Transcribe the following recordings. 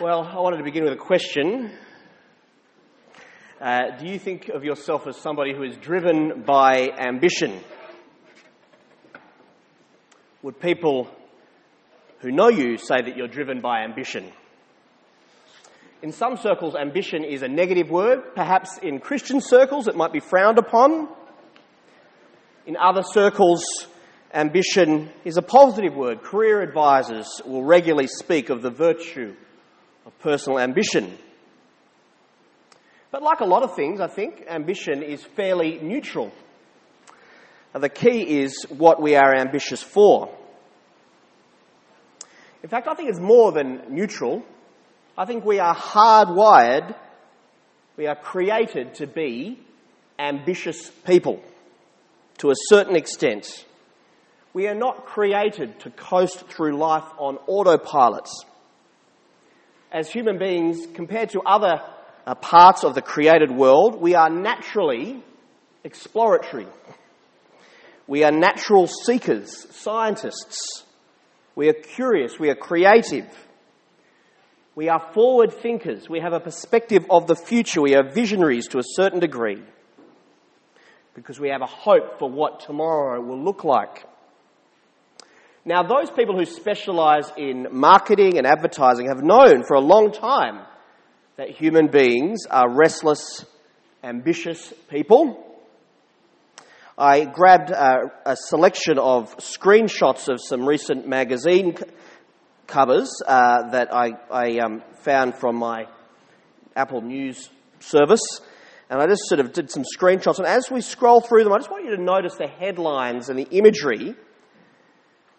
Well, I wanted to begin with a question. Uh, do you think of yourself as somebody who is driven by ambition? Would people who know you say that you're driven by ambition? In some circles, ambition is a negative word. Perhaps in Christian circles, it might be frowned upon. In other circles, ambition is a positive word. Career advisors will regularly speak of the virtue of personal ambition. But like a lot of things, I think ambition is fairly neutral. The key is what we are ambitious for. In fact, I think it's more than neutral. I think we are hardwired, we are created to be ambitious people to a certain extent. We are not created to coast through life on autopilots. As human beings, compared to other uh, parts of the created world, we are naturally exploratory. We are natural seekers, scientists. We are curious. We are creative. We are forward thinkers. We have a perspective of the future. We are visionaries to a certain degree because we have a hope for what tomorrow will look like. Now, those people who specialize in marketing and advertising have known for a long time that human beings are restless, ambitious people. I grabbed a, a selection of screenshots of some recent magazine c- covers uh, that I, I um, found from my Apple News service. And I just sort of did some screenshots. And as we scroll through them, I just want you to notice the headlines and the imagery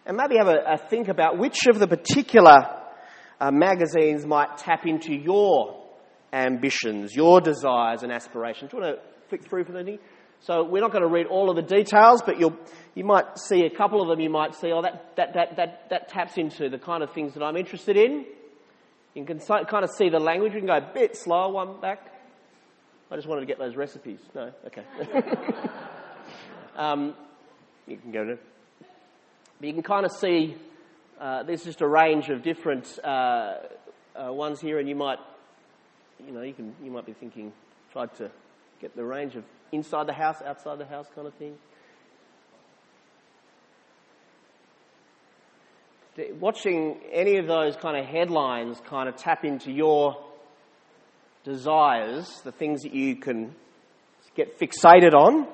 and maybe have a, a think about which of the particular uh, magazines might tap into your ambitions, your desires and aspirations. Do you want to flick through for the So we're not going to read all of the details, but you'll, you might see a couple of them. You might see, oh, that, that, that, that, that taps into the kind of things that I'm interested in. You can kind of see the language. You can go a bit slower, one back. I just wanted to get those recipes. No? Okay. um, you can go to but you can kind of see uh, there's just a range of different uh, uh, ones here, and you might, you know, you can you might be thinking, tried to get the range of inside the house, outside the house kind of thing. Watching any of those kind of headlines kind of tap into your desires, the things that you can get fixated on.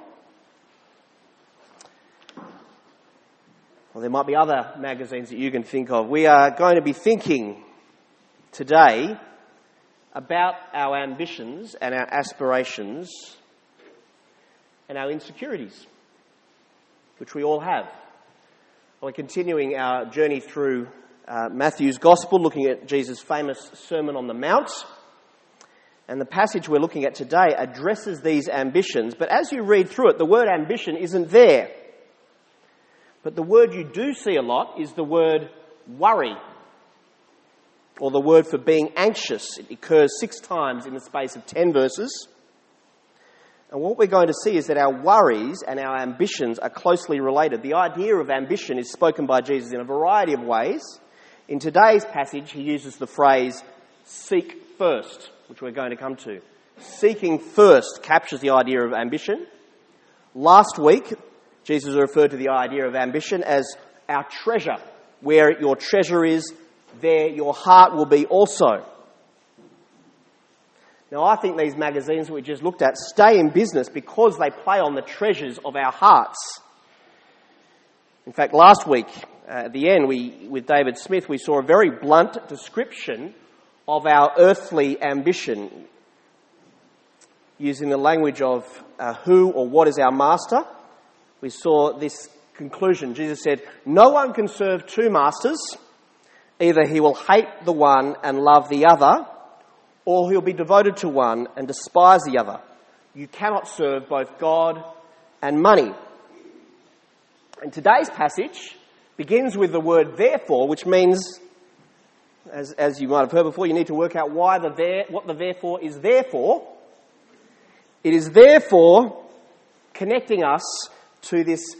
Well, there might be other magazines that you can think of. We are going to be thinking today about our ambitions and our aspirations and our insecurities, which we all have. We're continuing our journey through uh, Matthew's Gospel, looking at Jesus' famous Sermon on the Mount. And the passage we're looking at today addresses these ambitions, but as you read through it, the word ambition isn't there. But the word you do see a lot is the word worry, or the word for being anxious. It occurs six times in the space of ten verses. And what we're going to see is that our worries and our ambitions are closely related. The idea of ambition is spoken by Jesus in a variety of ways. In today's passage, he uses the phrase seek first, which we're going to come to. Seeking first captures the idea of ambition. Last week, Jesus referred to the idea of ambition as our treasure. Where your treasure is, there your heart will be also. Now, I think these magazines we just looked at stay in business because they play on the treasures of our hearts. In fact, last week, uh, at the end, we, with David Smith, we saw a very blunt description of our earthly ambition using the language of uh, who or what is our master we saw this conclusion. Jesus said, No one can serve two masters. Either he will hate the one and love the other, or he'll be devoted to one and despise the other. You cannot serve both God and money. And today's passage begins with the word therefore, which means, as, as you might have heard before, you need to work out why the there, what the therefore is there for. It is therefore connecting us to this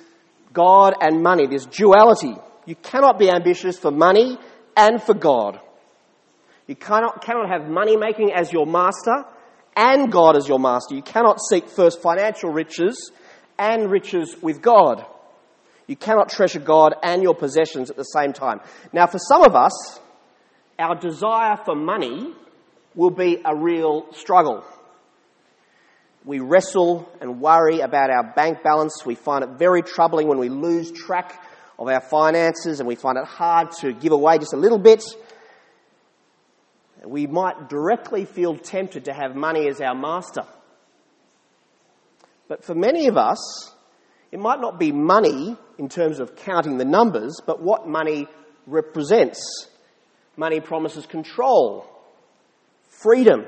God and money, this duality. You cannot be ambitious for money and for God. You cannot, cannot have money making as your master and God as your master. You cannot seek first financial riches and riches with God. You cannot treasure God and your possessions at the same time. Now, for some of us, our desire for money will be a real struggle. We wrestle and worry about our bank balance. We find it very troubling when we lose track of our finances and we find it hard to give away just a little bit. We might directly feel tempted to have money as our master. But for many of us, it might not be money in terms of counting the numbers, but what money represents. Money promises control, freedom,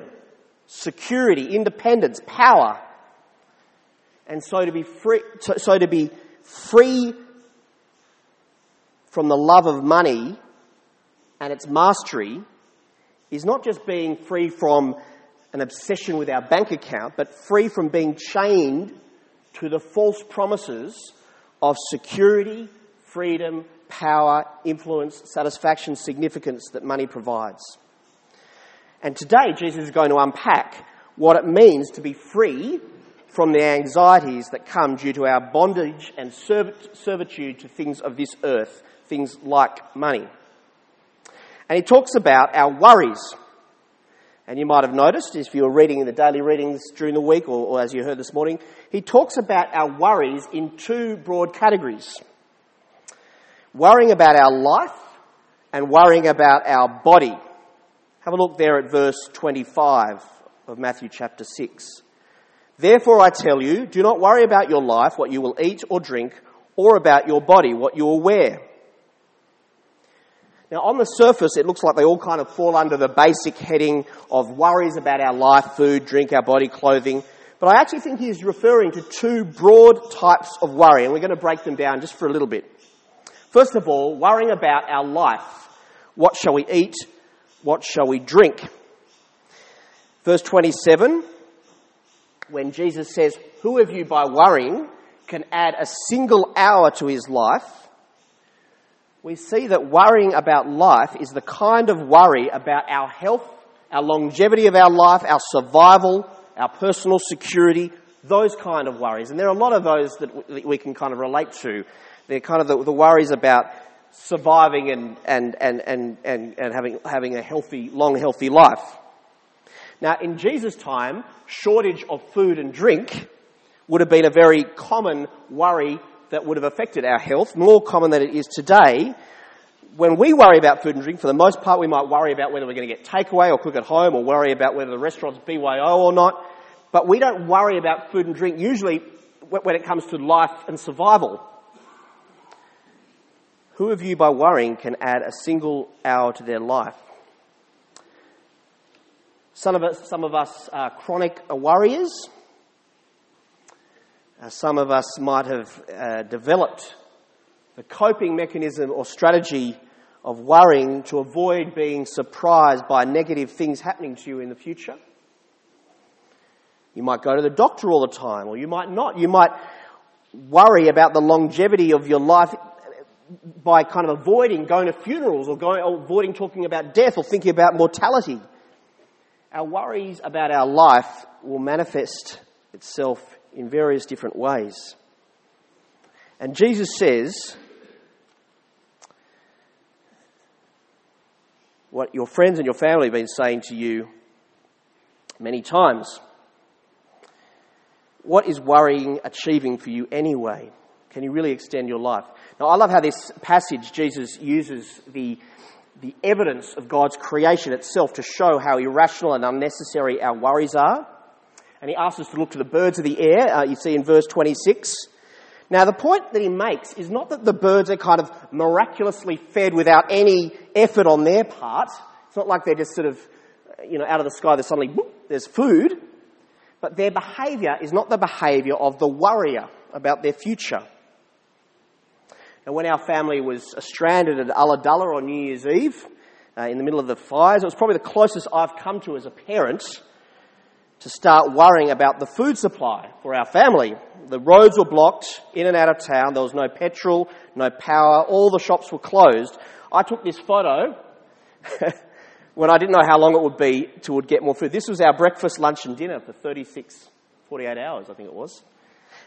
security, independence, power. And so to be free, so to be free from the love of money and its mastery is not just being free from an obsession with our bank account, but free from being chained to the false promises of security, freedom, power, influence, satisfaction, significance that money provides. And today, Jesus is going to unpack what it means to be free from the anxieties that come due to our bondage and servitude to things of this earth, things like money. And he talks about our worries. And you might have noticed, if you were reading in the daily readings during the week, or, or as you heard this morning, he talks about our worries in two broad categories worrying about our life and worrying about our body. Have a look there at verse 25 of Matthew chapter 6. Therefore, I tell you, do not worry about your life, what you will eat or drink, or about your body, what you will wear. Now, on the surface, it looks like they all kind of fall under the basic heading of worries about our life, food, drink, our body, clothing. But I actually think he's referring to two broad types of worry, and we're going to break them down just for a little bit. First of all, worrying about our life. What shall we eat? What shall we drink? Verse 27, when Jesus says, Who of you by worrying can add a single hour to his life? we see that worrying about life is the kind of worry about our health, our longevity of our life, our survival, our personal security, those kind of worries. And there are a lot of those that we can kind of relate to. They're kind of the, the worries about surviving and, and, and, and, and, and having, having a healthy, long, healthy life. Now, in Jesus' time, shortage of food and drink would have been a very common worry that would have affected our health, more common than it is today. When we worry about food and drink, for the most part, we might worry about whether we're going to get takeaway or cook at home or worry about whether the restaurant's BYO or not. But we don't worry about food and drink usually when it comes to life and survival. Who of you, by worrying, can add a single hour to their life? Some of us, some of us are chronic worriers. Uh, some of us might have uh, developed the coping mechanism or strategy of worrying to avoid being surprised by negative things happening to you in the future. You might go to the doctor all the time, or you might not. You might worry about the longevity of your life by kind of avoiding going to funerals or, going, or avoiding talking about death or thinking about mortality. Our worries about our life will manifest itself in various different ways. And Jesus says, what your friends and your family have been saying to you many times. What is worrying achieving for you anyway? Can you really extend your life? Now, I love how this passage, Jesus uses the, the evidence of God's creation itself to show how irrational and unnecessary our worries are and he asks us to look to the birds of the air, uh, you see in verse 26. Now, the point that he makes is not that the birds are kind of miraculously fed without any effort on their part. It's not like they're just sort of, you know, out of the sky, there's suddenly, whoop, there's food. But their behaviour is not the behaviour of the worrier about their future. And when our family was stranded at Ulladulla on New Year's Eve, uh, in the middle of the fires, it was probably the closest I've come to as a parent to start worrying about the food supply for our family. The roads were blocked in and out of town. There was no petrol, no power. All the shops were closed. I took this photo when I didn't know how long it would be to get more food. This was our breakfast, lunch, and dinner for 36, 48 hours, I think it was.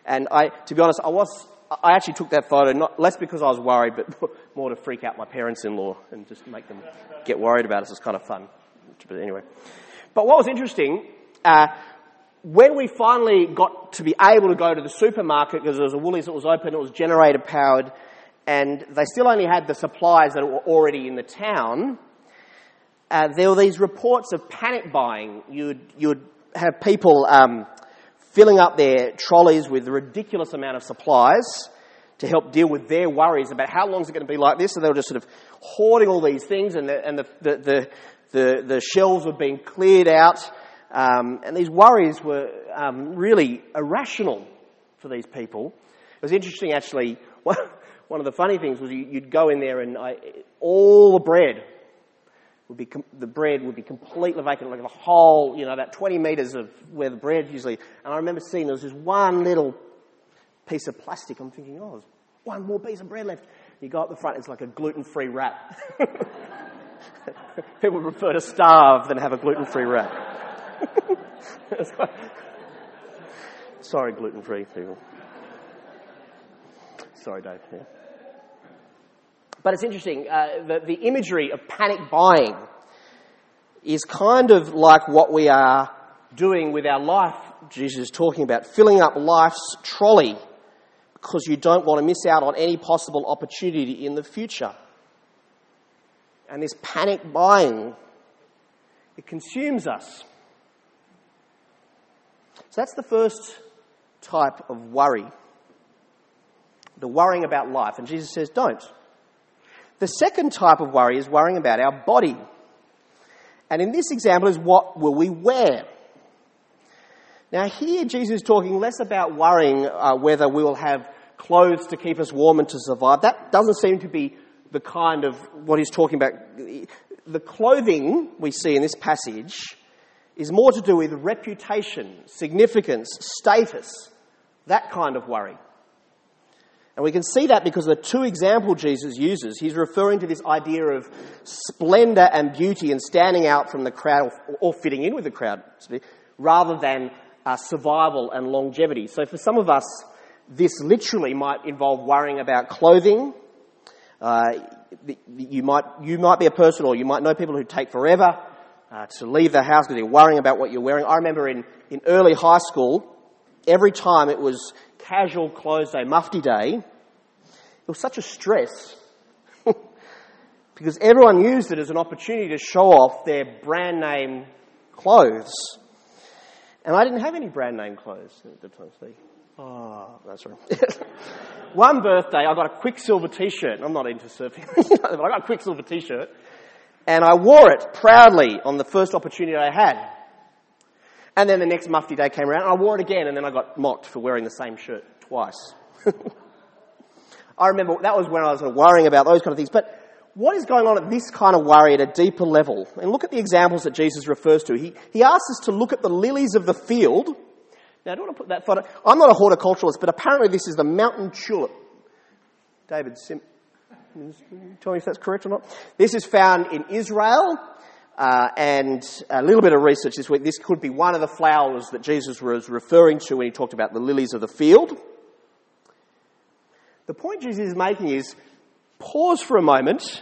And I, to be honest, I was, I actually took that photo not less because I was worried, but more to freak out my parents-in-law and just make them get worried about us. It was kind of fun. But anyway, but what was interesting, uh, when we finally got to be able to go to the supermarket because there was a Woolies that was open, it was generator powered, and they still only had the supplies that were already in the town. Uh, there were these reports of panic buying. You'd, you'd have people um, filling up their trolleys with a ridiculous amount of supplies to help deal with their worries about how long is it going to be like this. So they were just sort of hoarding all these things, and the, and the, the, the, the, shelves were being cleared out. Um, and these worries were um, really irrational for these people. It was interesting, actually. One of the funny things was you'd go in there and I, all the bread would be the bread would be completely vacant, like the whole, you know, about 20 metres of where the bread usually. And I remember seeing there was just one little piece of plastic. I'm thinking, oh, there's one more piece of bread left. You go up the front, it's like a gluten-free wrap. People prefer to starve than have a gluten-free wrap. Sorry, gluten-free people. Sorry, Dave. Yeah. But it's interesting, uh, the, the imagery of panic buying is kind of like what we are doing with our life. Jesus is talking about filling up life's trolley because you don't want to miss out on any possible opportunity in the future. And this panic buying, it consumes us. So that's the first type of worry. The worrying about life. And Jesus says, don't. The second type of worry is worrying about our body. And in this example is what will we wear? Now, here Jesus is talking less about worrying uh, whether we will have clothes to keep us warm and to survive. That doesn't seem to be the kind of what he's talking about. The clothing we see in this passage is more to do with reputation, significance, status, that kind of worry. And we can see that because the two examples Jesus uses, he's referring to this idea of splendor and beauty and standing out from the crowd or, fitting in with the crowd, rather than uh, survival and longevity. So for some of us, this literally might involve worrying about clothing. Uh, you might you might be a person, or you might know people who take forever uh, to leave the house because they're worrying about what you're wearing. I remember in, in early high school, every time it was casual clothes day, mufti day, it was such a stress because everyone used it as an opportunity to show off their brand name clothes. And I didn't have any brand name clothes at the time, Steve. Oh, ah, that's right. One birthday, I got a Quiksilver t-shirt. I'm not into surfing, but I got a Quiksilver t-shirt. And I wore it proudly on the first opportunity I had. And then the next mufti day came around, and I wore it again, and then I got mocked for wearing the same shirt twice. I remember that was when I was sort of worrying about those kind of things. But what is going on at this kind of worry at a deeper level? And look at the examples that Jesus refers to. He, he asks us to look at the lilies of the field. Now, I don't want to put that photo. I'm not a horticulturalist, but apparently this is the mountain tulip. David, Sim, tell me if that's correct or not. This is found in Israel. Uh, and a little bit of research this week, this could be one of the flowers that Jesus was referring to when he talked about the lilies of the field. The point Jesus is making is pause for a moment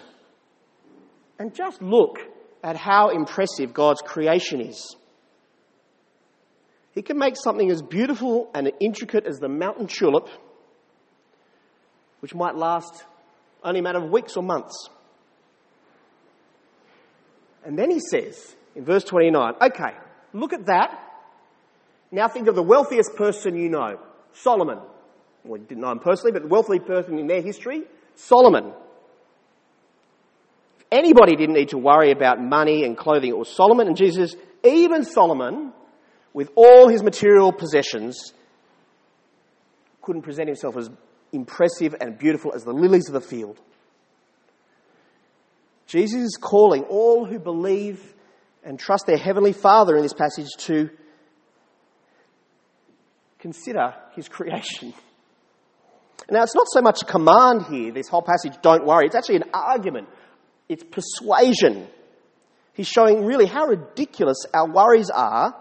and just look at how impressive God's creation is. He can make something as beautiful and intricate as the mountain tulip, which might last only a matter of weeks or months. And then he says in verse 29, okay, look at that. Now think of the wealthiest person you know, Solomon. Well, you didn't know him personally, but the wealthy person in their history, Solomon. Anybody didn't need to worry about money and clothing, it was Solomon. And Jesus, even Solomon, with all his material possessions, couldn't present himself as impressive and beautiful as the lilies of the field. Jesus is calling all who believe and trust their Heavenly Father in this passage to consider His creation. Now, it's not so much command here, this whole passage, don't worry. It's actually an argument, it's persuasion. He's showing really how ridiculous our worries are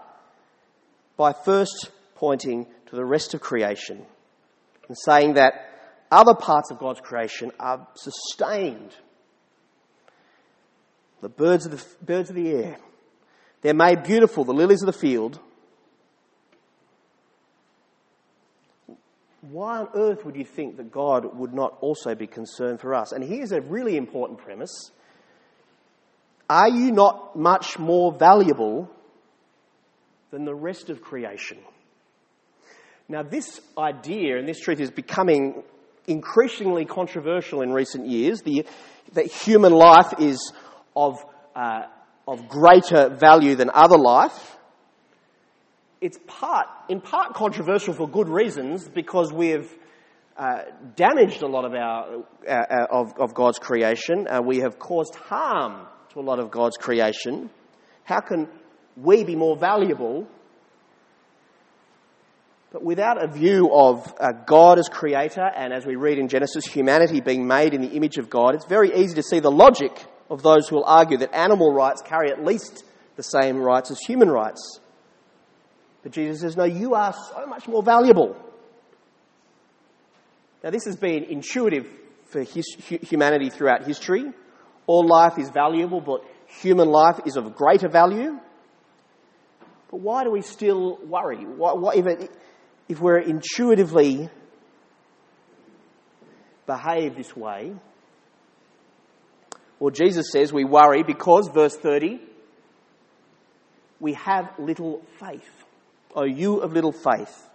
by first pointing to the rest of creation and saying that other parts of God's creation are sustained. The birds of the, birds of the air, they're made beautiful, the lilies of the field. Why on earth would you think that God would not also be concerned for us? And here's a really important premise Are you not much more valuable than the rest of creation? Now, this idea and this truth is becoming increasingly controversial in recent years the, that human life is of, uh, of greater value than other life. It's part, in part controversial for good reasons because we've uh, damaged a lot of, our, uh, uh, of, of, God's creation. Uh, we have caused harm to a lot of God's creation. How can we be more valuable but without a view of uh, God as creator, and as we read in Genesis, humanity being made in the image of God, it's very easy to see the logic of those who will argue that animal rights carry at least the same rights as human rights. But Jesus says, no, you are so much more valuable. Now, this has been intuitive for his, humanity throughout history. All life is valuable, but human life is of greater value. But why do we still worry? Why, why, if, it, if we're intuitively behave this way, well, Jesus says we worry because, verse 30, we have little faith. Oh, you of little faith.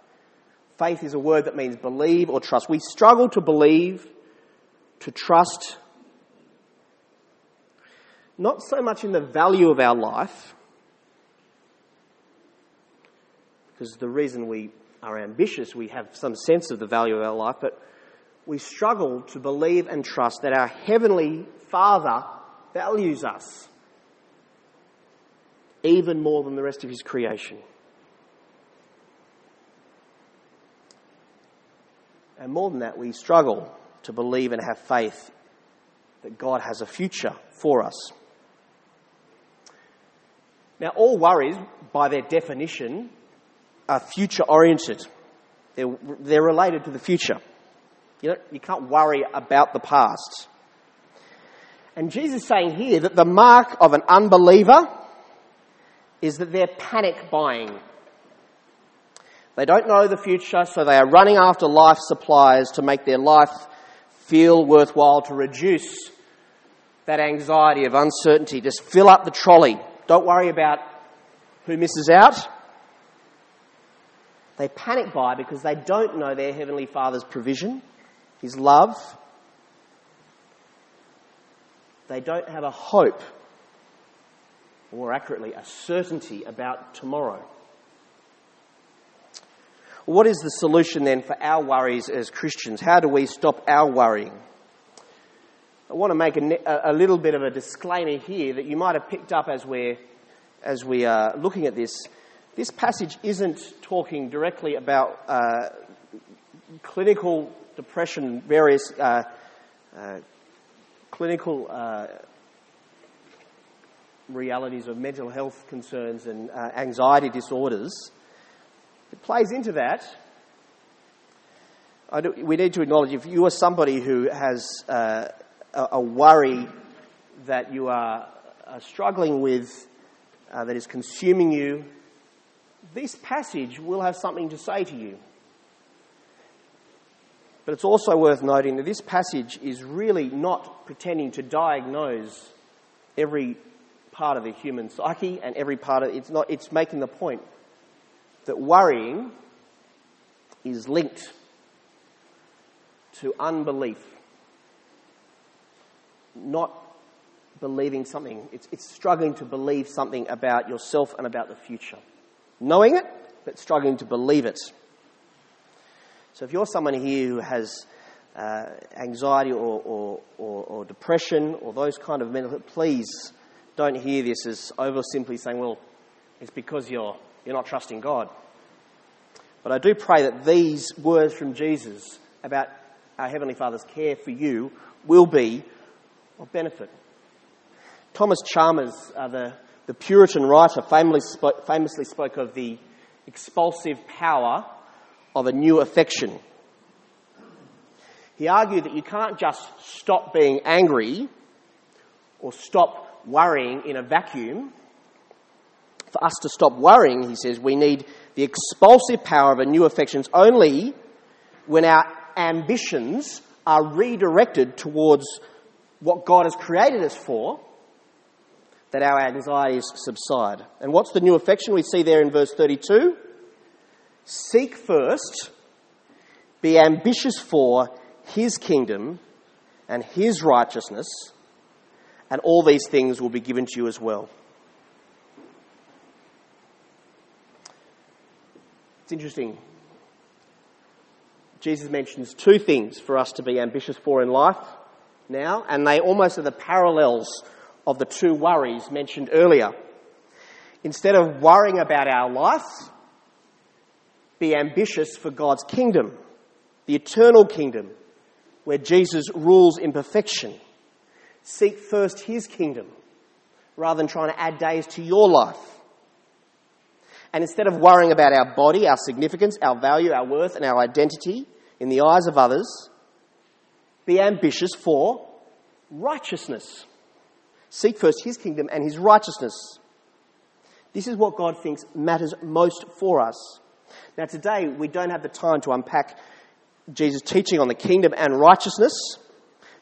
Faith is a word that means believe or trust. We struggle to believe, to trust, not so much in the value of our life, because the reason we are ambitious, we have some sense of the value of our life, but we struggle to believe and trust that our Heavenly Father values us even more than the rest of His creation. And more than that, we struggle to believe and have faith that God has a future for us. Now, all worries, by their definition, are future oriented. They're, they're related to the future. You, know, you can't worry about the past. And Jesus is saying here that the mark of an unbeliever is that they're panic buying. They don't know the future, so they are running after life supplies to make their life feel worthwhile, to reduce that anxiety of uncertainty. Just fill up the trolley. Don't worry about who misses out. They panic buy because they don't know their Heavenly Father's provision, His love. They don't have a hope, or more accurately, a certainty about tomorrow. What is the solution then for our worries as Christians? How do we stop our worrying? I want to make a, a little bit of a disclaimer here that you might have picked up as we're, as we are looking at this. This passage isn't talking directly about uh, clinical depression, various uh, uh, clinical uh, realities of mental health concerns and uh, anxiety disorders. It plays into that. Do, we need to acknowledge if you are somebody who has uh, a, a, worry that you are struggling with, that is consuming you, this passage will have something to say to you. But it's also worth noting that this passage is really not pretending to diagnose every part of the human psyche and every part of it's not it's making the point that worrying is linked to unbelief. Not believing something. It's, it's struggling to believe something about yourself and about the future knowing it, but struggling to believe it. So if you're someone here who has uh, anxiety or, or, or, or, depression or those kind of mental, please don't hear this as over simply saying, well, it's because you're, you're not trusting God. But I do pray that these words from Jesus about our Heavenly Father's care for you will be of benefit. Thomas Chalmers, uh, the, the Puritan writer, famously spoke, famously spoke of the expulsive power of a new affection. He argued that you can't just stop being angry or stop worrying in a vacuum. For us to stop worrying, he says, we need the expulsive power of a new affections only when our ambitions are redirected towards what God has created us for, that our anxieties subside. And what's the new affection we see there in verse 32? Seek first, be ambitious for his kingdom and his righteousness, and all these things will be given to you as well. It's interesting. Jesus mentions two things for us to be ambitious for in life now, and they almost are the parallels of the two worries mentioned earlier. Instead of worrying about our life, be ambitious for God's kingdom, the eternal kingdom, where Jesus rules in perfection. Seek first his kingdom rather than trying to add days to your life. And instead of worrying about our body, our significance, our value, our worth, and our identity in the eyes of others, be ambitious for righteousness. Seek first his kingdom and his righteousness. This is what God thinks matters most for us. Now, today, we don't have the time to unpack Jesus' teaching on the kingdom and righteousness,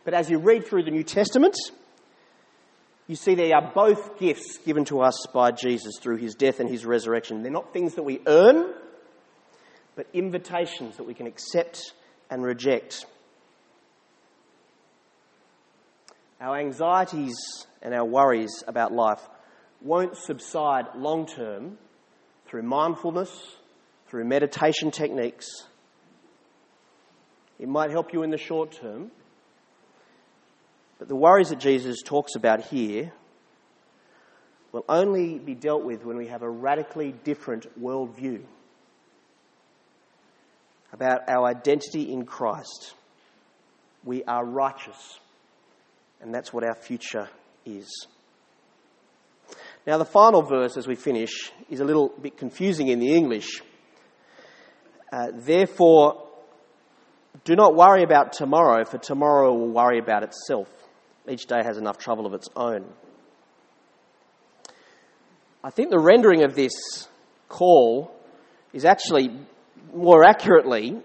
but as you read through the New Testament, you see, they are both gifts given to us by Jesus through his death and his resurrection. They're not things that we earn, but invitations that we can accept and reject. Our anxieties and our worries about life won't subside long term through mindfulness, through meditation techniques. It might help you in the short term, but the worries that Jesus talks about here will only be dealt with when we have a radically different worldview about our identity in Christ. We are righteous, and that's what our future is. Now, the final verse as we finish is a little bit confusing in the English. Uh, Therefore, do not worry about tomorrow, for tomorrow will worry about itself. Each day has enough trouble of its own. I think the rendering of this call is actually more accurately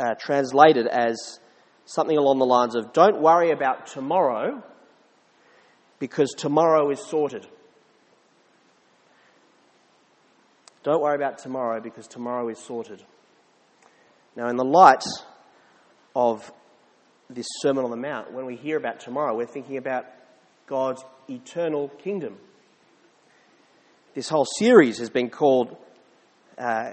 uh, translated as something along the lines of Don't worry about tomorrow because tomorrow is sorted. Don't worry about tomorrow because tomorrow is sorted. Now, in the light of this Sermon on the Mount, when we hear about tomorrow, we're thinking about God's eternal kingdom. This whole series has been called uh,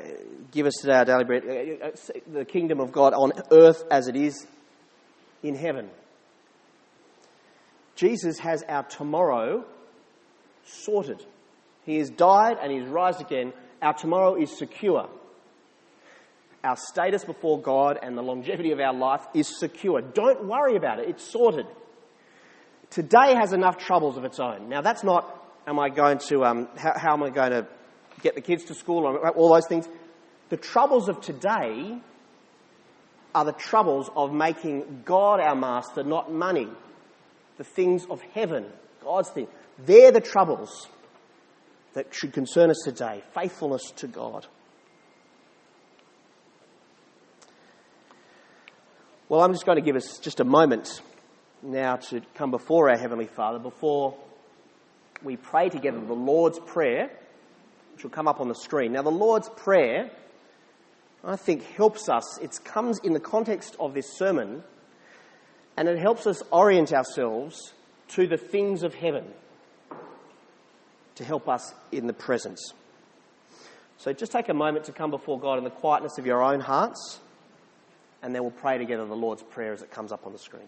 Give Us Today Our Daily Bread, uh, uh, the kingdom of God on earth as it is in heaven. Jesus has our tomorrow sorted. He has died and he's rise again. Our tomorrow is secure our status before God and the longevity of our life is secure. Don't worry about it, it's sorted. Today has enough troubles of its own. Now, that's not, am I going to, um, how, how am I going to get the kids to school, or all those things. The troubles of today are the troubles of making God our master, not money. The things of heaven, God's thing. They're the troubles that should concern us today. Faithfulness to God. Well, I'm just going to give us just a moment now to come before our Heavenly Father, before we pray together the Lord's Prayer, which will come up on the screen. Now, the Lord's Prayer, I think, helps us. It comes in the context of this sermon, and it helps us orient ourselves to the things of heaven to help us in the presence. So just take a moment to come before God in the quietness of your own hearts and then we'll pray together the Lord's Prayer as it comes up on the screen.